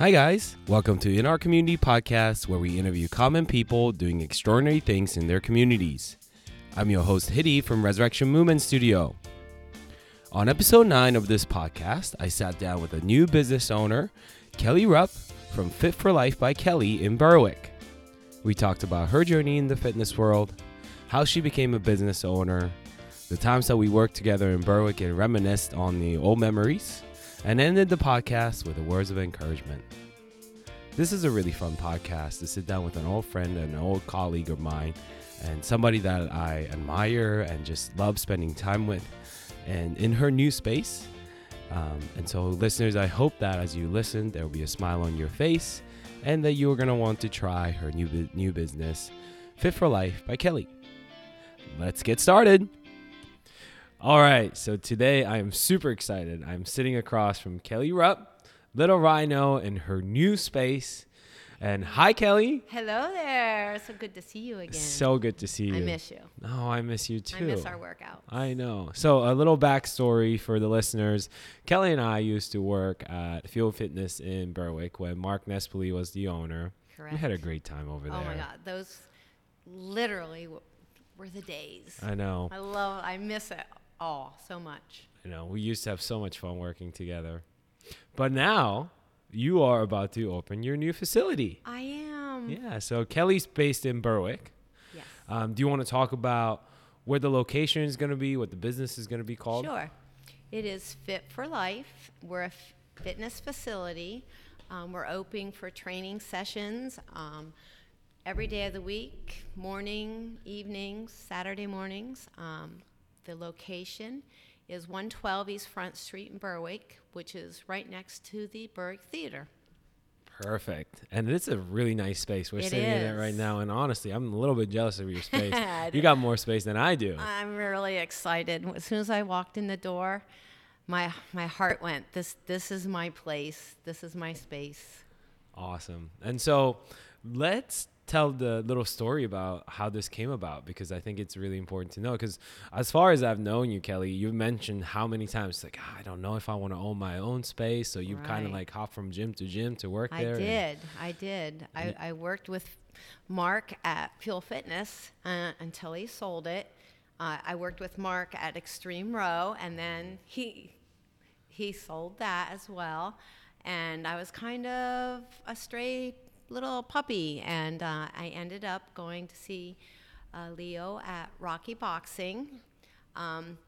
Hi, guys. Welcome to In Our Community podcast, where we interview common people doing extraordinary things in their communities. I'm your host, Hiddy from Resurrection Movement Studio. On episode 9 of this podcast, I sat down with a new business owner, Kelly Rupp from Fit for Life by Kelly in Berwick. We talked about her journey in the fitness world, how she became a business owner, the times that we worked together in Berwick and reminisced on the old memories, and ended the podcast with the words of encouragement. This is a really fun podcast to sit down with an old friend an old colleague of mine and somebody that I admire and just love spending time with and in her new space. Um, and so, listeners, I hope that as you listen, there will be a smile on your face and that you are going to want to try her new, bu- new business, Fit for Life by Kelly. Let's get started. All right, so today I am super excited. I'm sitting across from Kelly Rupp, Little Rhino, in her new space. And hi, Kelly. Hello there. So good to see you again. So good to see you. I miss you. Oh, I miss you too. I miss our workout. I know. So, a little backstory for the listeners Kelly and I used to work at Fuel Fitness in Berwick when Mark Nespoli was the owner. Correct. We had a great time over there. Oh my God, those literally were the days. I know. I love. I miss it all so much. I know. We used to have so much fun working together. But now you are about to open your new facility. I am. Yeah. So, Kelly's based in Berwick. Yes. Um, do you want to talk about where the location is going to be, what the business is going to be called? Sure. It is Fit for Life. We're a f- fitness facility. Um, we're open for training sessions um, every day of the week, morning, evenings, Saturday mornings. Um, the location is 112 East Front Street in Berwick, which is right next to the Berwick Theater. Perfect. And it's a really nice space. We're It sitting in it right now. And honestly, I'm a little bit jealous of your space. You got more space than I do. I'm really excited. As soon as I walked in the door, my my heart went. This this is my place. This is my space. Awesome. And so let's tell the little story about how this came about because I think it's really important to know. Because as far as I've known you, Kelly, you've mentioned how many times, like, "Ah, I don't know if I want to own my own space. So you've kind of like hopped from gym to gym to work I there. did. I did. I, I worked with Mark at Fuel Fitness uh, until he sold it. Uh, I worked with Mark at Extreme Row, and then he he sold that as well. And I was kind of a stray little puppy, and uh, I ended up going to see uh, Leo at Rocky Boxing. Um,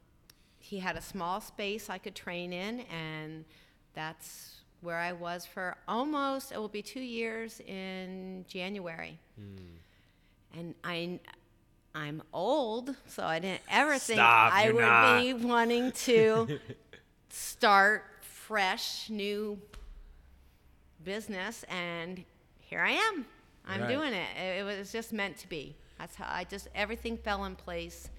he had a small space I could train in, and that's where I was for almost, it will be two years in January. And I, I'm old, so I didn't ever think I would not. be wanting to start fresh, new business. And here I am. I'm Right. doing it. it. It was just meant to be. That's how I just, everything fell in place,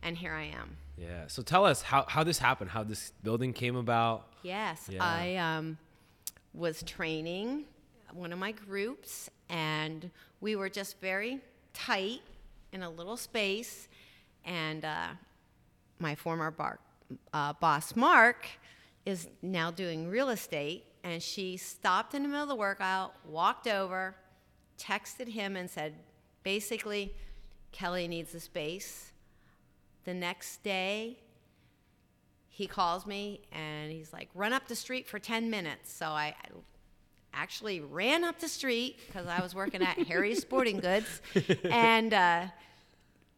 and here I am. Yeah. So tell us how, how this happened, how this building came about. Yes, Yeah. I um, was training one of my groups, and we were just very tight in a little space. And uh, my former bar, uh, boss, Mark, is now doing real estate, and she stopped in the middle of the workout, walked over, texted him, and said, basically, Kelly needs a space. The next day, he calls me and he's like, run up the street for 10 minutes. So I actually ran up the street because I was working at Harry's Sporting Goods and uh,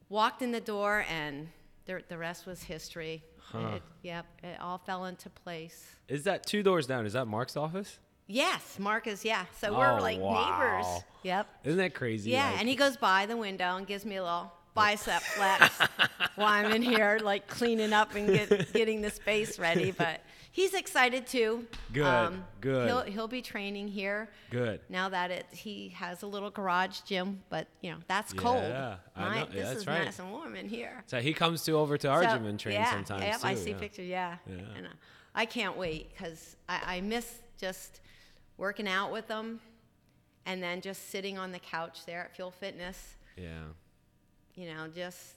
walked in the door, and the, the rest was history. It, yep, it all fell into place. Is that two doors down? Is that Mark's office? Yes, Marcus, yeah. So Oh, we're like wow. neighbors. Yep. Isn't that crazy? Yeah, Like- and he goes by the window and gives me a little bicep flex while I'm in here, like cleaning up and get, getting the space ready. But he's excited too. Good, good. He'll he'll be training here Good. now that it he has a little garage gym, but you know that's cold. Yeah, I know. Yeah, This that's is right. nice and warm in here. So he comes to over to our So, gym and train yeah, sometimes Yeah, too. I see yeah. pictures. Yeah, Yeah. and uh, I can't wait because I, I miss just working out with them, and then just sitting on the couch there at Fuel Fitness. Yeah. You know, just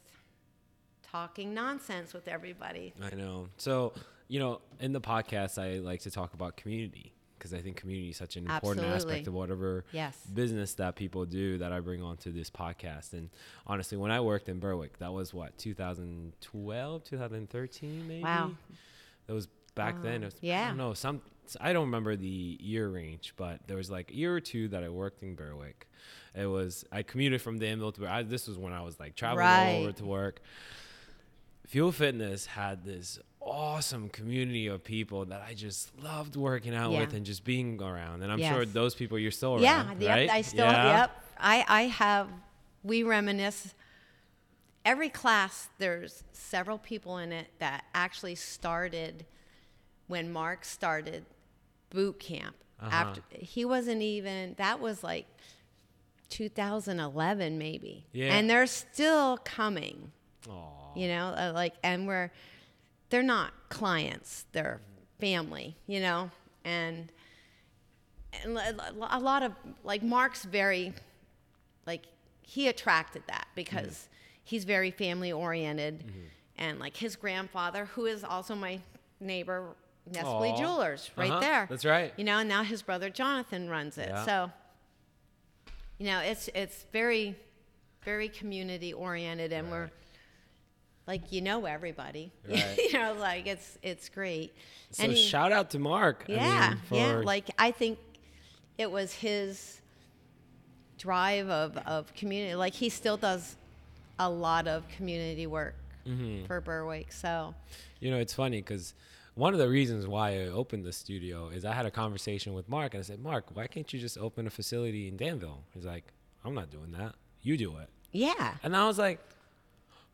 talking nonsense with everybody. I know. So, you know, in the podcast, I like to talk about community because I think community is such an important aspect of whatever Yes. business that people do that I bring onto this podcast. And honestly, when I worked in Berwick, that was what 2012, 2013, maybe. Wow. That was back then. Wow. It was, I Yeah. don't know some. I don't remember the year range, but there was like a year or two that I worked in Berwick. It was I commuted from Danville to. I, this was when I was like traveling all over to work. Fuel Fitness had this awesome community of people that I just loved working out Yeah. with and just being around. And I'm sure those people you're still Yeah, around, yep, right? I still, Yeah? yep. I, I have, we reminisce. Every class, there's several people in it that actually started when Mark started boot camp. Uh-huh. After he wasn't even, that was like 2011 maybe. Yeah. And they're still coming, Aw. you know, uh, like, and we're, they're not clients, they're family, you know, and and a lot of like Mark's very like he attracted that because he's very family oriented and like his grandfather who is also my neighbor Nespoli Aw. Jewelers right Uh-huh, there. that's right. You know, and now his brother Jonathan runs it. Yeah. So you know, it's it's very very community oriented and we're like you know everybody. Right. you know, like it's it's great. So And he- shout out to Mark. I yeah, mean, yeah. Like I think it was his drive of, of community. Like he still does a lot of community work Mm-hmm. for Berwick. So You know, it's funny because one of the reasons why I opened the studio is I had a conversation with Mark and I said, Mark, why can't you just open a facility in Danville? He's like, I'm not doing that. You do it. yeah, And I was like,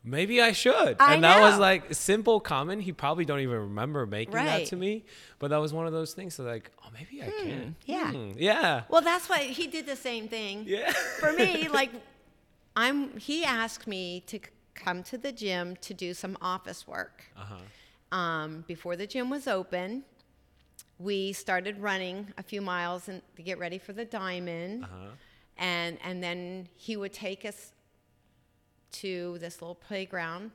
maybe I should. I and that was like simple comment. He probably don't even remember making that to me, but that was one of those things. So like, oh, maybe I can. yeah. Hmm, yeah. Well, that's why he did the same thing. Yeah. For me, like I'm he asked me to come to the gym to do some office work. Uh-huh. Um, before the gym was open. We started running a few miles and to get ready for the diamond, Uh-huh. and and then he would take us to this little playground,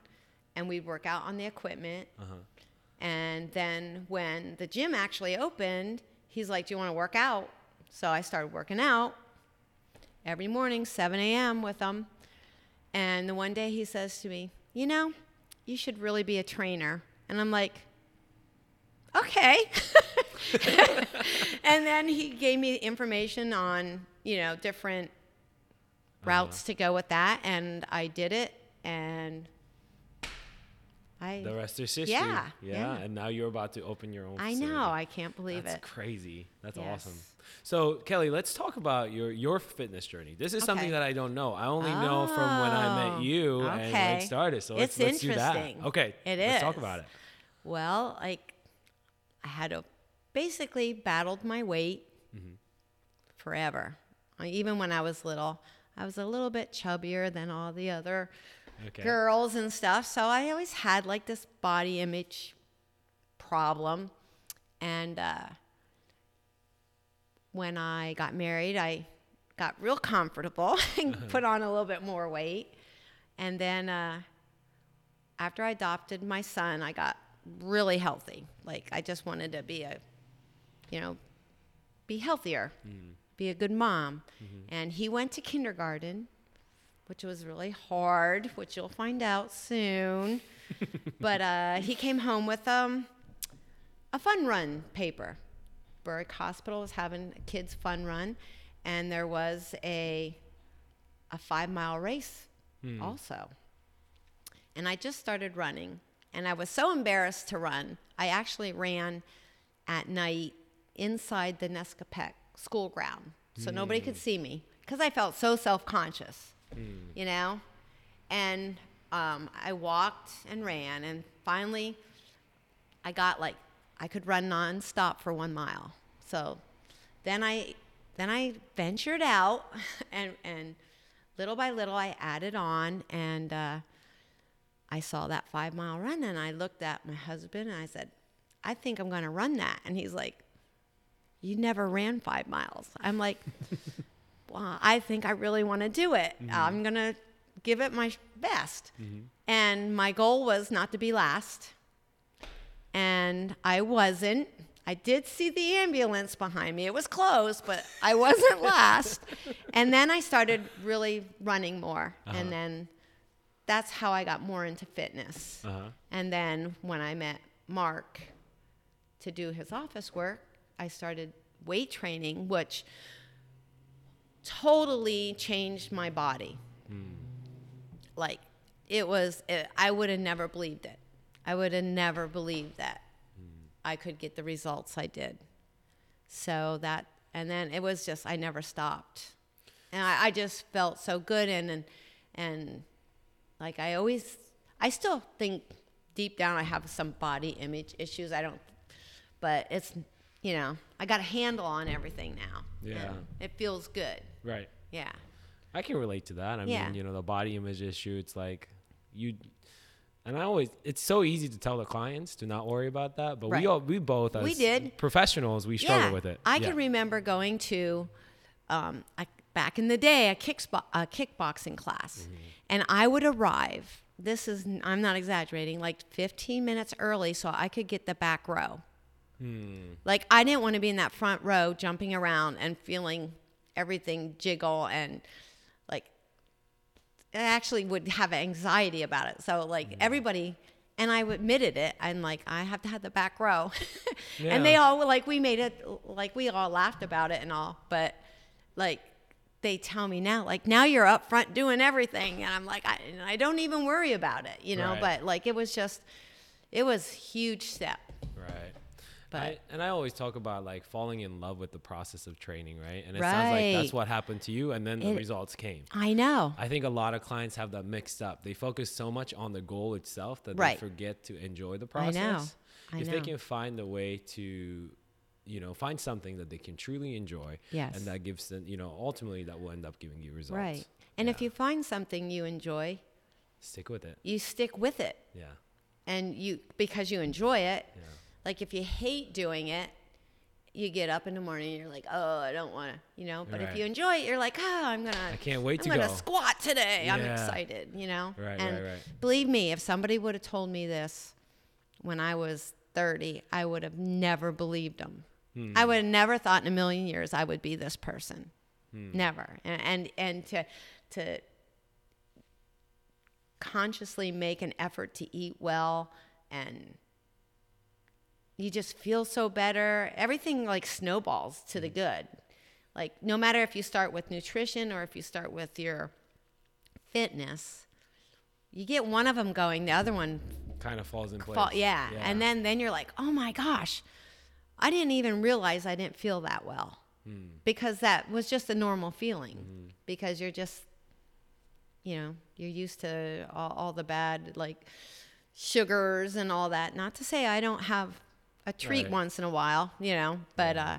and we'd work out on the equipment. Uh-huh. And then when the gym actually opened, he's like, "Do you want to work out?" So I started working out every morning, 7 a.m. with him. And the one day he says to me, You know, you should really be a trainer. And I'm like, Okay. and then he gave me information on, you know, different uh-huh. routes to go with that. And I did it. And I, The rest is history. Yeah, yeah. yeah. And now you're about to open your own I facility. know. I can't believe That's it. That's crazy. That's awesome. So Kelly, let's talk about your your fitness journey. This is something that I don't know. I only know from when I met Oh, you and when it started. So let's, It's let's do that. interesting. Okay. It let's talk about it. Well, like I had to basically battled my weight Mm-hmm. forever. Even when I was little, I was a little bit chubbier than all the other Okay. girls and stuff. So I always had like this body image problem. And uh, when I got married, I got real comfortable and put on a little bit more weight. And then uh, after I adopted my son, I got really healthy. Like I just wanted to be a, you know, be healthier, be a good mom. And he went to kindergarten, which was really hard, which you'll find out soon. but uh, he came home with um, a fun run paper. Berwick Hospital was having a kids fun run, and there was a a five mile race also. And I just started running, and I was so embarrassed to run. I actually ran at night inside the Nescopeck school ground, so nobody could see me because I felt so self conscious, you know. And um, I walked and ran, and finally, I got like I could run nonstop for one mile. So then I then I ventured out, and and little by little I added on, and uh, I saw that five mile run, and I looked at my husband and I said, I think I'm going to run that, and he's like, You never ran five miles. I'm like, Well, I think I really want to do it. I'm going to give it my best. And my goal was not to be last and I wasn't. I did see the ambulance behind me. It was close, but I wasn't last. And then I started really running more. Uh-huh. And then that's how I got more into fitness. Uh-huh. And then when I met Mark to do his office work, I started weight training, which totally changed my body. Like it was, it, I would have never believed it. I would have never believed that I could get the results I did. So that, and then it was just, I never stopped. And I, I just felt so good and, and, and like I always, I still think deep down I have some body image issues. I don't, but it's, you know, I got a handle on everything now. Yeah. It feels good. Right. Yeah. I can relate to that. I Yeah. mean, you know, the body image issue, it's like you and I always it's so easy to tell the clients to not worry about that, but Right. we all we both as We did. professionals, we struggle with it. I Yeah. can remember going to, um, a, back in the day, a, kicksbo- a kickboxing class, Mm-hmm. and I would arrive. This is I'm not exaggerating, like 15 minutes early, so I could get the back row. Hmm. Like I didn't want to be in that front row, jumping around and feeling everything jiggle and like I actually would have anxiety about it. So like Mm. everybody, and I admitted it. I'm like, I have to have the back row, Yeah. and they all were like, we made it like we all laughed about it and all, but like they tell me now, like now you're up front doing everything, and I'm like, I, and I don't even worry about it, you know. Right. But like it was just, it was huge step. Right. But- I, and I always talk about like falling in love with the process of training, right? And it sounds like that's what happened to you, and then the It- results came. I know. I think a lot of clients have that mixed up. They focus so much on the goal itself that Right. they forget to enjoy the process. I know. I if know. they can find a way to, you know, find something that they can truly enjoy, Yes. and that gives them, you know, ultimately that will end up giving you results. Right. And if you find something you enjoy, stick with it, you stick with it. yeah, and you because you enjoy it yeah, like if you hate doing it you get up in the morning and you're like oh i don't want to you know but if you enjoy it you're like oh i'm gonna I can't wait i'm to gonna go. squat today i'm excited you know Right, and right, right. believe me if somebody would have told me this when i was 30 i would have never believed them Hmm. i would have never thought in a million years i would be this person Hmm. never and, and and to to consciously make an effort to eat well and you just feel so better. Everything like snowballs to the mm. good. Like no matter if you start with nutrition or if you start with your fitness you get one of them going the other one kind of falls in place. fall, yeah. and then then you're like oh my gosh i didn't even realize i didn't feel that well. Hmm. Because that was just a normal feeling. Mm-hmm. Because you're just you know you're used to all, all the bad like sugars and all that. Not to say i don't have a treat Right. once in a while you know but uh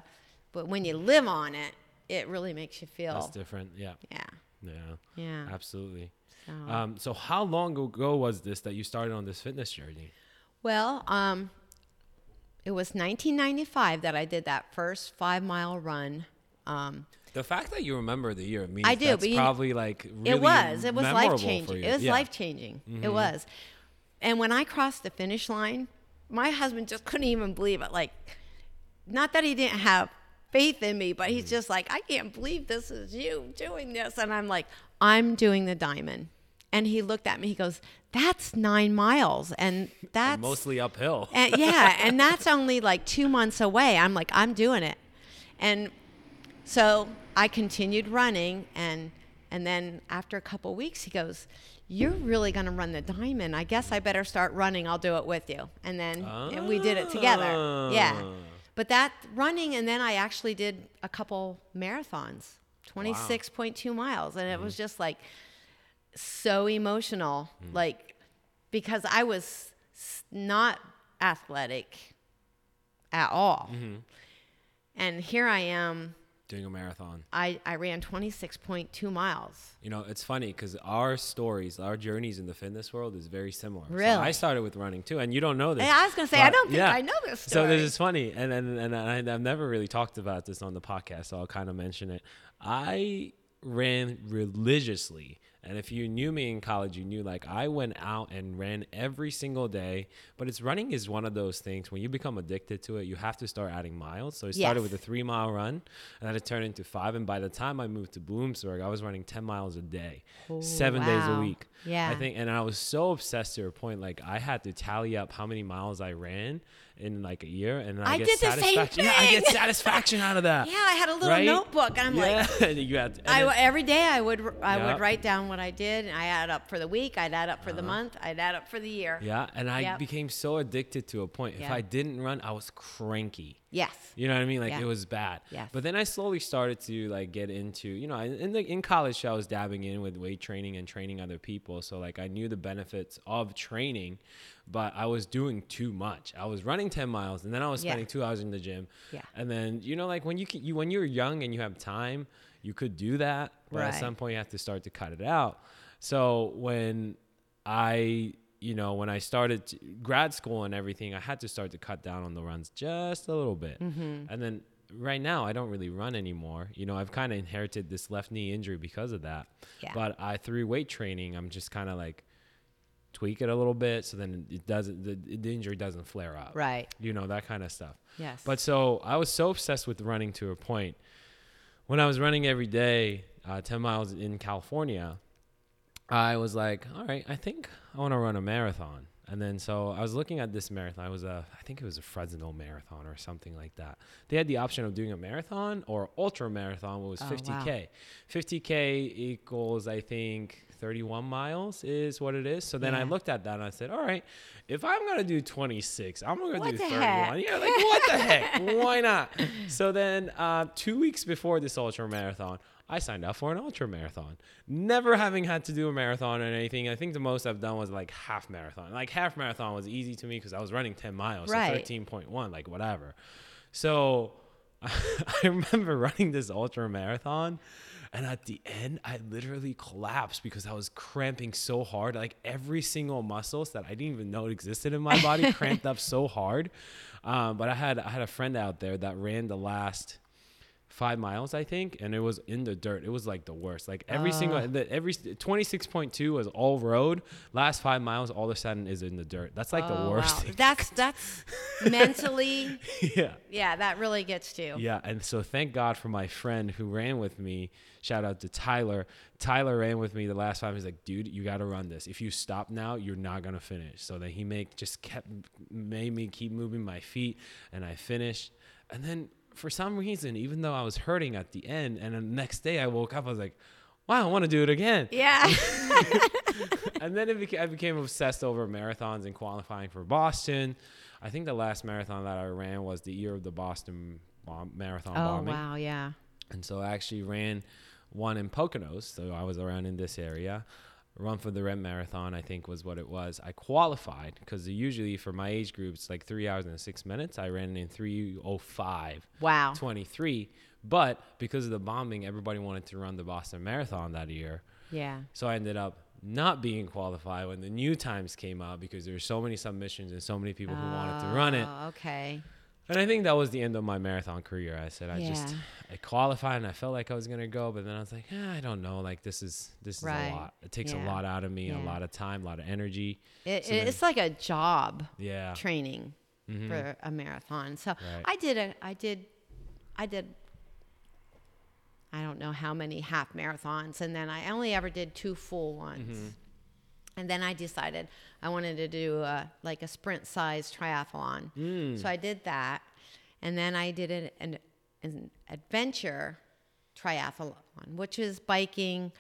but when you live on it it really makes you feel that's different. Yeah, yeah yeah, yeah absolutely. so. Um, so how long ago was this that you started on this fitness journey? Well, um, it was 1995 that I did that first five mile run. Um, The fact that you remember the year means I do, that's but probably like really it was. It was life changing. It was Yeah. Mm-hmm. life changing. It was. And when I crossed the finish line, my husband just couldn't even believe it. Like, not that he didn't have faith in me, but he's Mm. just like, I can't believe this is you doing this. And I'm like, I'm doing the diamond. And he looked at me. He goes, "That's nine miles, and that's mostly uphill. and yeah, and that's only like two months away. I'm like, I'm doing it. And so I continued running and and then after a couple weeks he goes, You're really gonna run the diamond. I guess I better start running. I'll do it with you. And then and we did it together. Yeah. Ah. But that running and then I actually did a couple marathons. 26.2 miles and it was mm-hmm. just like so emotional mm-hmm. like because I was not athletic at all. Mm-hmm. And here I am. Doing a marathon. I, I ran 26.2 miles. You know, it's funny because our stories, our journeys in the fitness world is very similar. So Really? I started with running too, and you don't know this. Hey, I was gonna say, I don't think I know this So this is funny, and and, and I, I've never really talked about this on the podcast, so I'll kind of mention it. I ran religiously And if you knew me in college, you knew like I went out and ran every single day. But it's running is one of those things when you become addicted to it, you have to start adding miles. So I started Yes. with a three mile run and then it turned into five. And by the time I moved to Bloomsburg, I was running 10 miles a day, Oh, seven days a week. Yeah. I think, and I was so obsessed to a point, like I had to tally up how many miles I ran in like a year. And I, I get did the same satisfaction. Yeah, I get satisfaction out of that. Yeah, I had a little Right? notebook, and I'm like, yeah, you had to, I, then- every day I would I Yeah. would write down what I did, and I add up for the week, I'd add up for the month, I'd add up for the year. Uh-huh. yeah, and I Yep. became so addicted to a point. If Yeah. I didn't run, I was cranky. Yes. You know what I mean? Like Yeah. it was bad. Yes. But then I slowly started to like get into, you know, in in the in college I was dabbing in with weight training and training other people. So like I knew the benefits of training, but I was doing too much. I was running 10 miles and then I was Yeah. spending 2 hours in the gym. Yeah. And then, you know, like when you can, you when you're young and you have time, you could do that, but at some point you have to start to cut it out. So when I you know, when I started grad school and everything, I had to start to cut down on the runs just a little bit. Mm-hmm. And then right now, I don't really run anymore. You know, I've kind of inherited this left knee injury because of that. Yeah. But I through weight training, I'm just kind of like tweak it a little bit so then it doesn't the, the injury doesn't flare up. Right. You know, that kind of stuff. Yes. But so I was so obsessed with running to a point when I was running every day, uh, 10 miles in California, I was like, all right, I think I want to run a marathon. And then so I was looking at this marathon. I was a, I think it was a Fresno marathon or something like that. They had the option of doing a marathon or ultra marathon, which was Oh, 50K. 50K equals, I think, 31 miles is what it is. So then I looked at that and I said, all right, if I'm going to do 26, I'm going to do 31. heck? Yeah, like, what the heck? Why not? So then uh, two weeks before this ultra marathon, I signed up for an ultra marathon. Never having had to do a marathon or anything. I think the most I've done was like half marathon. Like half marathon was easy to me because I was running 10 miles, Right. so 13.1, like whatever. So I remember running this ultra marathon. And at the end, I literally collapsed because I was cramping so hard. Like every single muscles that I didn't even know existed in my body cramped up so hard. Um, but I had I had a friend out there that ran the last five miles, I think, and it was in the dirt. It was like the worst. Like every ah. single, the, every twenty six point two was all road. Last five miles, all of a sudden, is in the dirt. That's like the Oh, worst. wow. That's that's mentally, yeah. yeah, that really gets to. You. Yeah, and so thank God for my friend who ran with me. Shout out to Tyler. Tyler ran with me the last time. He's like, dude, you got to run this. If you stop now, you're not gonna finish. So then he make just kept made me keep moving my feet, and I finished. And then for some reason, even though I was hurting at the end, and the next day I woke up, I was like, wow, I want to do it again. Yeah. and then it beca- I became obsessed over marathons and qualifying for Boston. I think the last marathon that I ran was the year of the Boston bomb, marathon oh bombing. wow, yeah. And so I actually ran one in Poconos. So I was around in this area. Run for the Red Marathon, I think was what it was. I qualified because usually for my age group, it's like three hours and six minutes. I ran in 305 Wow. 23. But because of the bombing, everybody wanted to run the Boston Marathon that year. Yeah. So I ended up not being qualified when the new times came out because there were so many submissions and so many people who wanted to run it. Oh, okay. And I think that was the end of my marathon career. I said I just I qualified and I felt like I was gonna go, but then I was like, eh, I don't know. Like this is this is a lot. It takes a lot out of me, a lot of time, a lot of energy. It, So then- it's like a job Yeah. training Mhm. for a marathon. So Right. I did a I did I did I don't know how many half marathons and then I only ever did two full ones. Mm-hmm. And then I decided I wanted to do a, like a sprint size triathlon. Mm. So I did that. And then I did an, an, an adventure triathlon, which is biking.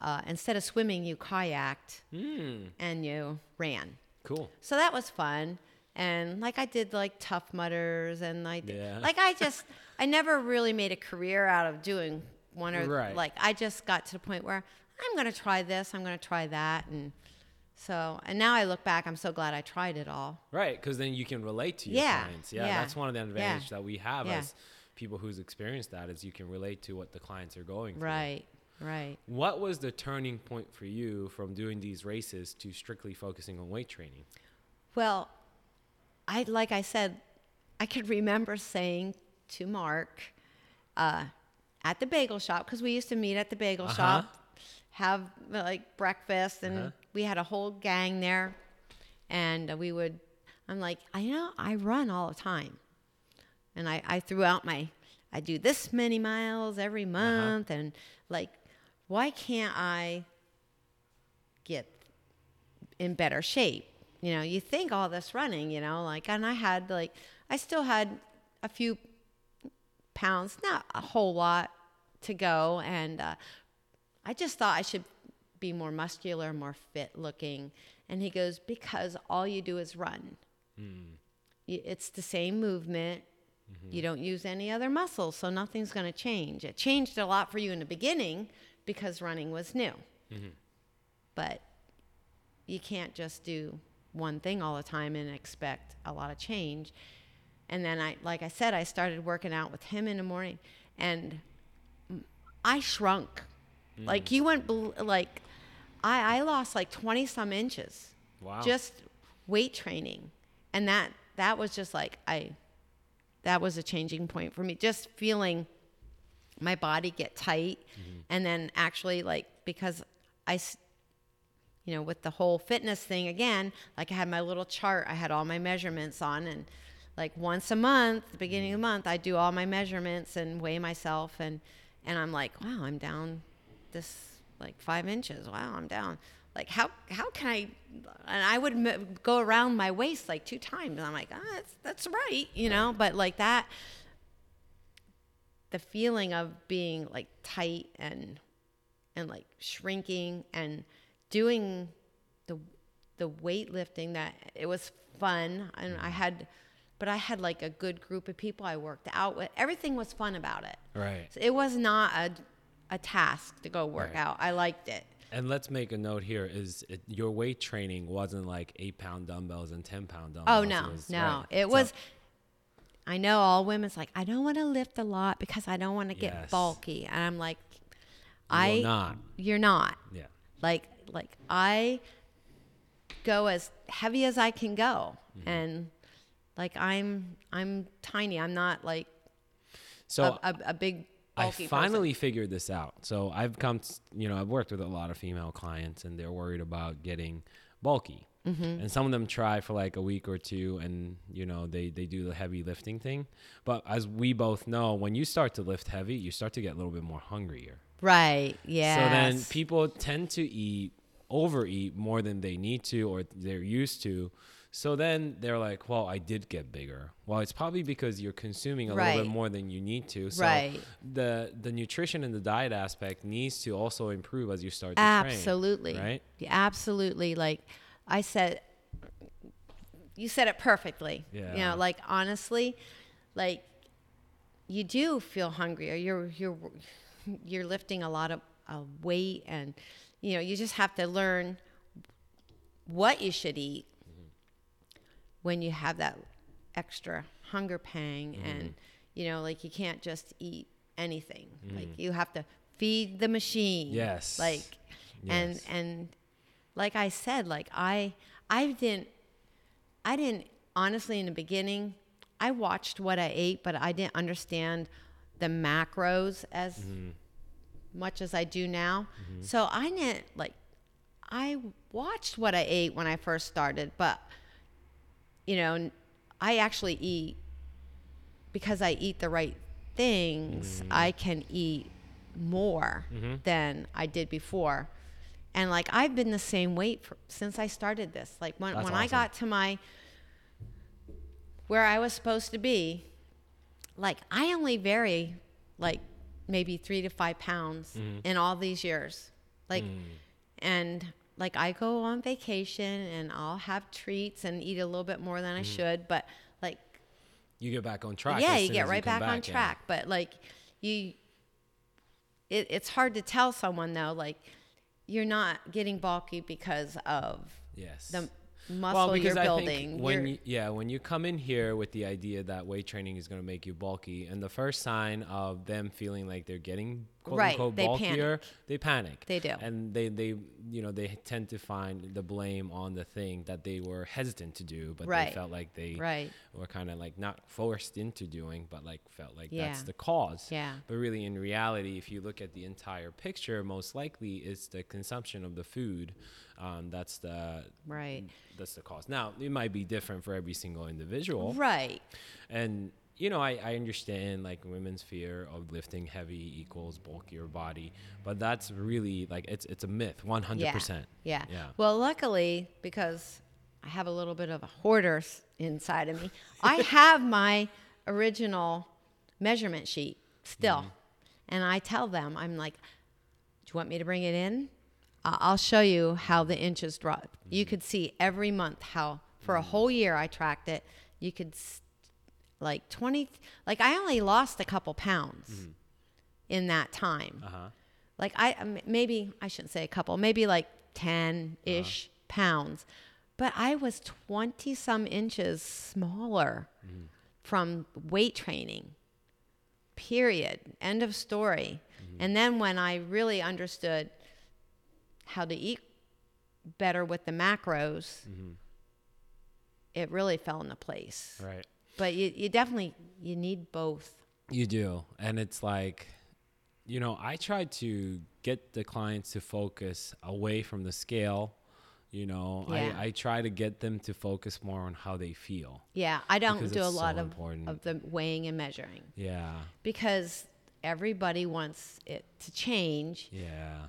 Uh, instead of swimming, you kayaked Mm. and you ran. Cool. So that was fun. And like I did like Tough Mudders and I did, Yeah. like I just I never really made a career out of doing one or Right. like I just got to the point where I'm gonna try this, I'm gonna try that and so and now I look back, I'm so glad I tried it all. Right, because then you can relate to your Yeah, clients. Yeah, yeah, that's one of the advantages that we have yeah. as people who's experienced that is you can relate to what the clients are going through. Right, right. What was the turning point for you from doing these races to strictly focusing on weight training? Well, I like I said, I could remember saying to Mark uh, at the bagel shop because we used to meet at the bagel Uh-huh. shop, have like breakfast, and Uh-huh. We had a whole gang there, and we would. I'm like, I know I run all the time, and I I threw out my I do this many miles every month, and like, why can't I get in better shape? You know, you think all this running, you know, like, and I had like, I still had a few pounds, not a whole lot to go. And uh, I just thought I should be more muscular, more fit looking. And he goes, because all you do is run. Hmm. Y- It's the same movement. Mm-hmm. You don't use any other muscles, so nothing's going to change. It changed a lot for you in the beginning because running was new. Mm-hmm. But you can't just do one thing all the time and expect a lot of change. And then I, like I said, I started working out with him in the morning, and I shrunk. Mm. Like you went, like I, I lost like twenty some inches, Wow. just weight training, and that that was just like I, that was a changing point for me. Just feeling my body get tight, mm-hmm. and then actually like because I you know, with the whole fitness thing again, like I had my little chart, I had all my measurements on, and like once a month, the beginning of the mm-hmm. month, I do all my measurements and weigh myself, and and I'm like, wow, I'm down this like five inches. Wow, I'm down. Like how how can I? And I would m- go around my waist like two times. And I'm like, ah, that's that's right, you know. But like that, the feeling of being like tight and and like shrinking and doing the the weightlifting that it was fun and I had but I had like a good group of people I worked out with. Everything was fun about it. right. So it was not a a task to go work Right. out. I liked it. And let's make a note here: is it, your weight training wasn't like eight pound dumbbells and ten pound dumbbells. Oh no, It was- no. right. It So- was I know all women's like, I don't want to lift a lot because I don't want to get Yes. bulky. And I'm like, I not. you're not. Yeah. Like like I go as heavy as I can go. Mm-hmm. And like I'm I'm tiny. I'm not like So a, a, a big I finally figured this out. So I've come, you know, I've worked with a lot of female clients, and they're worried about getting bulky. Mm-hmm. And some of them try for like a week or two, and you know, they they do the heavy lifting thing. But as we both know, when you start to lift heavy, you start to get a little bit more hungrier. Right. Yeah. So then people tend to eat, overeat more than they need to or they're used to. So then they're like, well, I did get bigger. Well, it's probably because you're consuming a little bit more than you need to. So Right. the the nutrition and the diet aspect needs to also improve as you start to Absolutely. train. Right? Yeah, absolutely. Like I said, you said it perfectly. Yeah. You know, like honestly, like you do feel hungry, or you're you're you're lifting a lot of uh, weight, and you know you just have to learn what you should eat when you have that extra hunger pang, Mm-hmm. and you know, like you can't just eat anything. Like you have to feed the machine. Mm. Yes. Like and Yes. and like I said, like I I didn't I didn't honestly in the beginning I watched what I ate, but I didn't understand the macros as Mm-hmm. much as I do now. So I didn't like I watched what I ate when I first started, but you know, I actually eat because I eat the right things, mm. I can eat more mm-hmm. than I did before. And like I've been the same weight for, since I started this. Like when That's when I got to my where I was supposed to be, like I only vary like maybe 3 to 5 pounds mm-hmm. in all these years. Like mm. and like I go on vacation and I'll have treats and eat a little bit more than I mm. should, but like You get back on track. yeah, you get right come back, on yeah. track. But like you, it, it's hard to tell someone though, like you're not getting bulky because of Yes. the muscle well, you're building. when you, yeah, when you come in here with the idea that weight training is going to make you bulky, and the first sign of them feeling like they're getting quote Right, unquote they bulkier, they panic. They do. and they they you know they tend to find the blame on the thing that they were hesitant to do, but Right. they felt like they Right. were kind of like not forced into doing, but like felt like Yeah. that's the cause. Yeah. But really, in reality, if you look at the entire picture, most likely it's the consumption of the food. Um, that's the Right. that's the cause. Now, it might be different for every single individual, Right. and you know, I, I understand like women's fear of lifting heavy equals bulkier body, but that's really like it's it's a myth, one hundred percent. Yeah. Yeah. Well, luckily, because I have a little bit of a hoarder inside of me, I have my original measurement sheet still. Mm-hmm. And I tell them, I'm like, do you want me to bring it in? I'll show you how the inches drop. You Mm-hmm. could see every month how, for a whole year, I tracked it. You could, s- like 20, like I only lost a couple pounds mm-hmm. in that time Uh huh. like I maybe I shouldn't say a couple, maybe like 10 ish uh-huh. pounds, but I was 20 some inches smaller mm-hmm. from weight training. Period. End of story. Mm-hmm. And then when I really understood how to eat better with the macros, it really fell into place. Right. But you, you definitely you need both. You do. And it's like, you know, I try to get the clients to focus away from the scale. You know, Yeah. I, I try to get them to focus more on how they feel. Yeah, I don't do a lot so of, important. of the weighing and measuring. Yeah. because everybody wants it to change Yeah.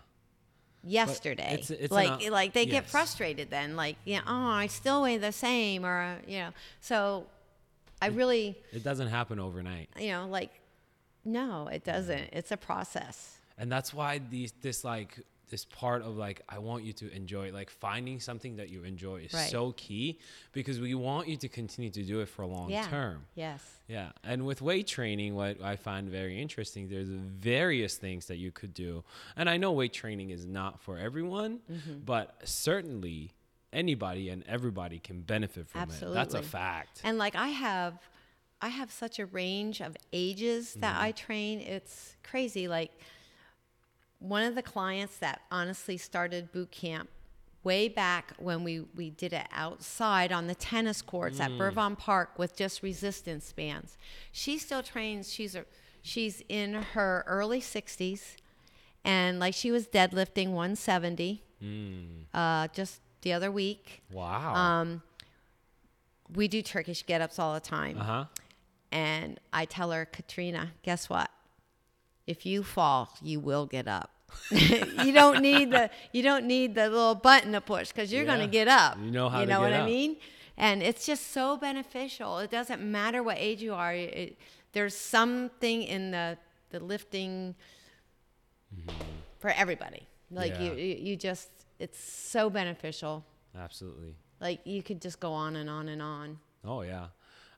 yesterday. it's- it's like like they get frustrated then like, you know, oh, I still weigh the same or you know. So I really, It doesn't happen overnight. you know, like no, it doesn't. It's a process. and that's why these this like this part of like i want you to enjoy like finding something that you enjoy is Right. so key because we want you to continue to do it for a long yeah. term Yes. yeah and with weight training what i find very interesting there's various things that you could do and i know weight training is not for everyone Mm-hmm. but certainly anybody and everybody can benefit from it that's a fact And like I have I have such a range of ages that Mm-hmm. I train. It's crazy. Like one of the clients that honestly started boot camp way back when we, we did it outside on the tennis courts Mm. at Bourbon Park with just resistance bands. She still trains. She's a, she's in her early 60s and like she was deadlifting 170 Mm. uh, just the other week. wow Um, we do Turkish get ups all the time. uh-huh And I tell her, Katrina, guess what? If you fall, you will get up. you don't need the you don't need the little button to push because you're Yeah. gonna get up. You know how You know what up. I mean? And it's just so beneficial. It doesn't matter what age you are. It, there's something in the the lifting for everybody. Like Mm-hmm. Yeah. you you just it's so beneficial. absolutely Like you could just go on and on and on. Oh yeah,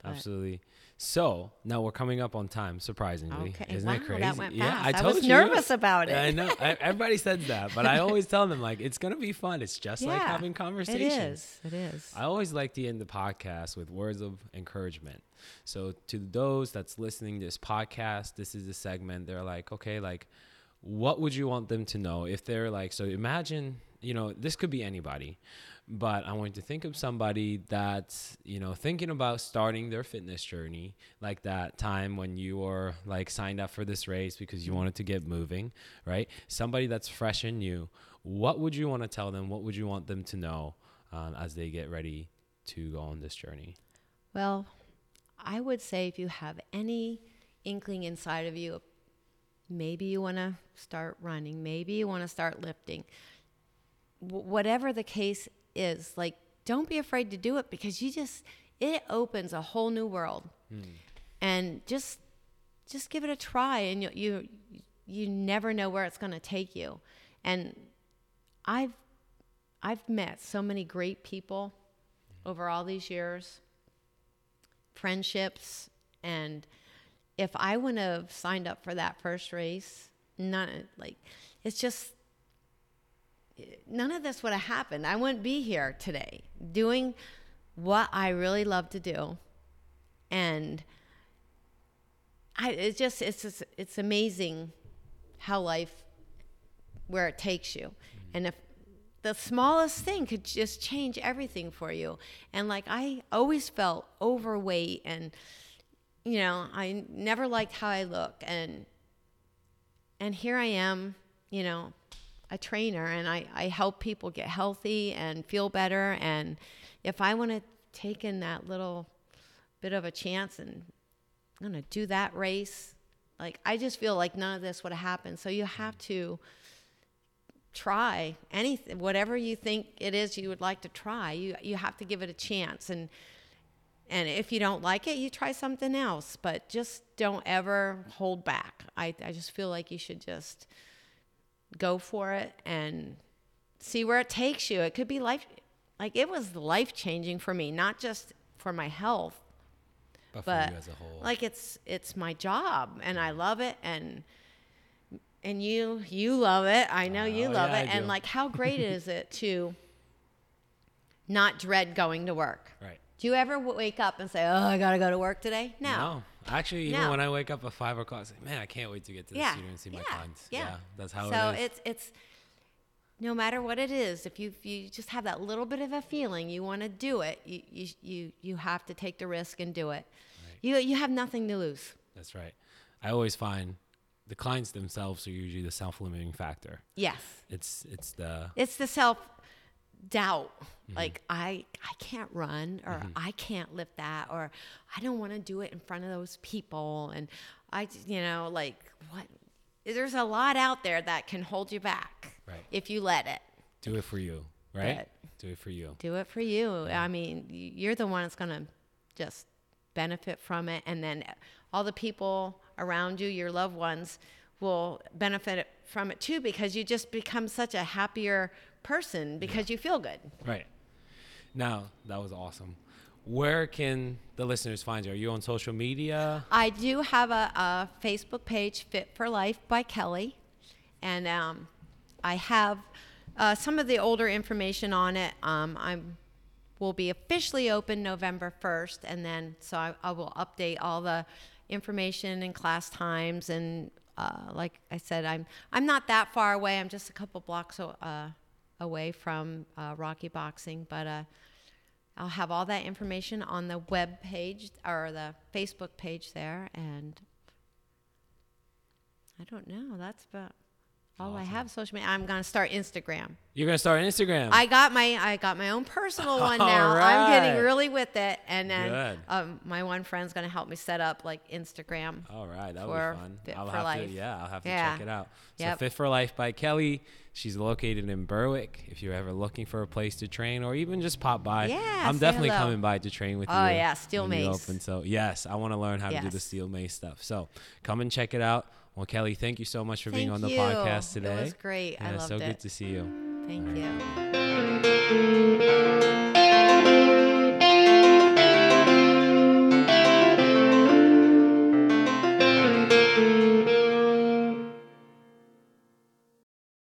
absolutely. So now we're coming up on time, surprisingly. Okay. Isn't Wow, it crazy? that went Yeah. I told was you. nervous about it. I know. I, everybody says that, but I always tell them like it's gonna be fun. It's just like having conversations. It is. It is. I always like to end the podcast with words of encouragement. So to those that's listening to this podcast, this is a segment. They're like, okay, like, what would you want them to know if they're like? So imagine, you know, this could be anybody, but I want you to think of somebody that's, you know, thinking about starting their fitness journey, like that time when you were like signed up for this race because you wanted to get moving, right? Somebody that's fresh and new. What would you want to tell them? What would you want them to know um, as they get ready to go on this journey? Well, I would say if you have any inkling inside of you, maybe you want to start running, maybe you want to start lifting, whatever the case is, like don't be afraid to do it because you just it opens a whole new world, hmm. and just just give it a try, and you you you never know where it's going to take you, and I've I've met so many great people over all these years friendships and if I wouldn't have signed up for that first race, none like it's just none of this would have happened. I wouldn't be here today doing what I really love to do. And I it's just it's just, it's amazing how life where it takes you. Mm-hmm. And if the smallest thing could just change everything for you. And like I always felt overweight and you know, I never liked how I look and and here I am, you know, a trainer and I, I help people get healthy and feel better and if I want to take in that little bit of a chance and I'm gonna do that race, like I just feel like none of this would have happened. So you have to try anything whatever you think it is you would like to try you you have to give it a chance and and if you don't like it you try something else but just don't ever hold back i, I just feel like you should just go for it and see where it takes you it could be life like it was life changing for me not just for my health But, but for you as a whole. like it's it's my job and I love it and and you you love it. I know you Oh, love yeah, it. And like how great is it to not dread going to work? right. Do you ever wake up and say, "Oh, I gotta go to work today"? No. No. Actually, even No. when I wake up at five o'clock, it's like, man, I can't wait to get to the Yeah. studio and see my yeah. clients. Yeah. that's how it is. so it is. it's it's no matter what it is, if you if you just have that little bit of a feeling you want to do it, you you you, you have to take the risk and do it. You you have nothing to lose. That's right. I always find the clients themselves are usually the self-limiting factor. Yes. It's it's the it's the self doubt Mm-hmm. like i i can't run or i can't lift that or i don't want to do it in front of those people and i you know like what there's a lot out there that can hold you back Right. if you let it do it for you, right? But- do it for you. do it for you i mean you're the one that's going to just benefit from it and then all the people around you your loved ones will benefit from it too because you just become such a happier person because you feel good Right. Now that was awesome. Where can the listeners find you? Are you on social media? I do have a, a Facebook page, Fit for Life by Kelly, and um, I have uh, some of the older information on it. Um, I'm will be officially open November 1st, and then so I, I will update all the information and class times. And uh, like I said, I'm I'm not that far away. I'm just a couple blocks uh, away from uh, Rocky Boxing, but. Uh, I'll have all that information on the web page or the Facebook page there. And I don't know. That's about all I have. Social media. I'm gonna start Instagram. You're gonna start Instagram. I got my I got my own personal one now. I'm getting really with it. And then um, my one friend's gonna help me set up like Instagram. All right, that'll be fun. Fit I'll for have Life. to, yeah, I'll have to Yeah. check it out. So Yep. Fit for Life by Kelly. She's located in Berwick. If you're ever looking for a place to train or even just pop by, Yeah, I'm definitely hello. coming by to train with oh, you. Oh, yeah, steel mace. Open. So yes, I want to learn how to do the steel mace stuff. So come and check it out. Well, Kelly, thank you so much for being on the you. podcast today. It was great. I Yeah, loved so it. good to see you. Thank you.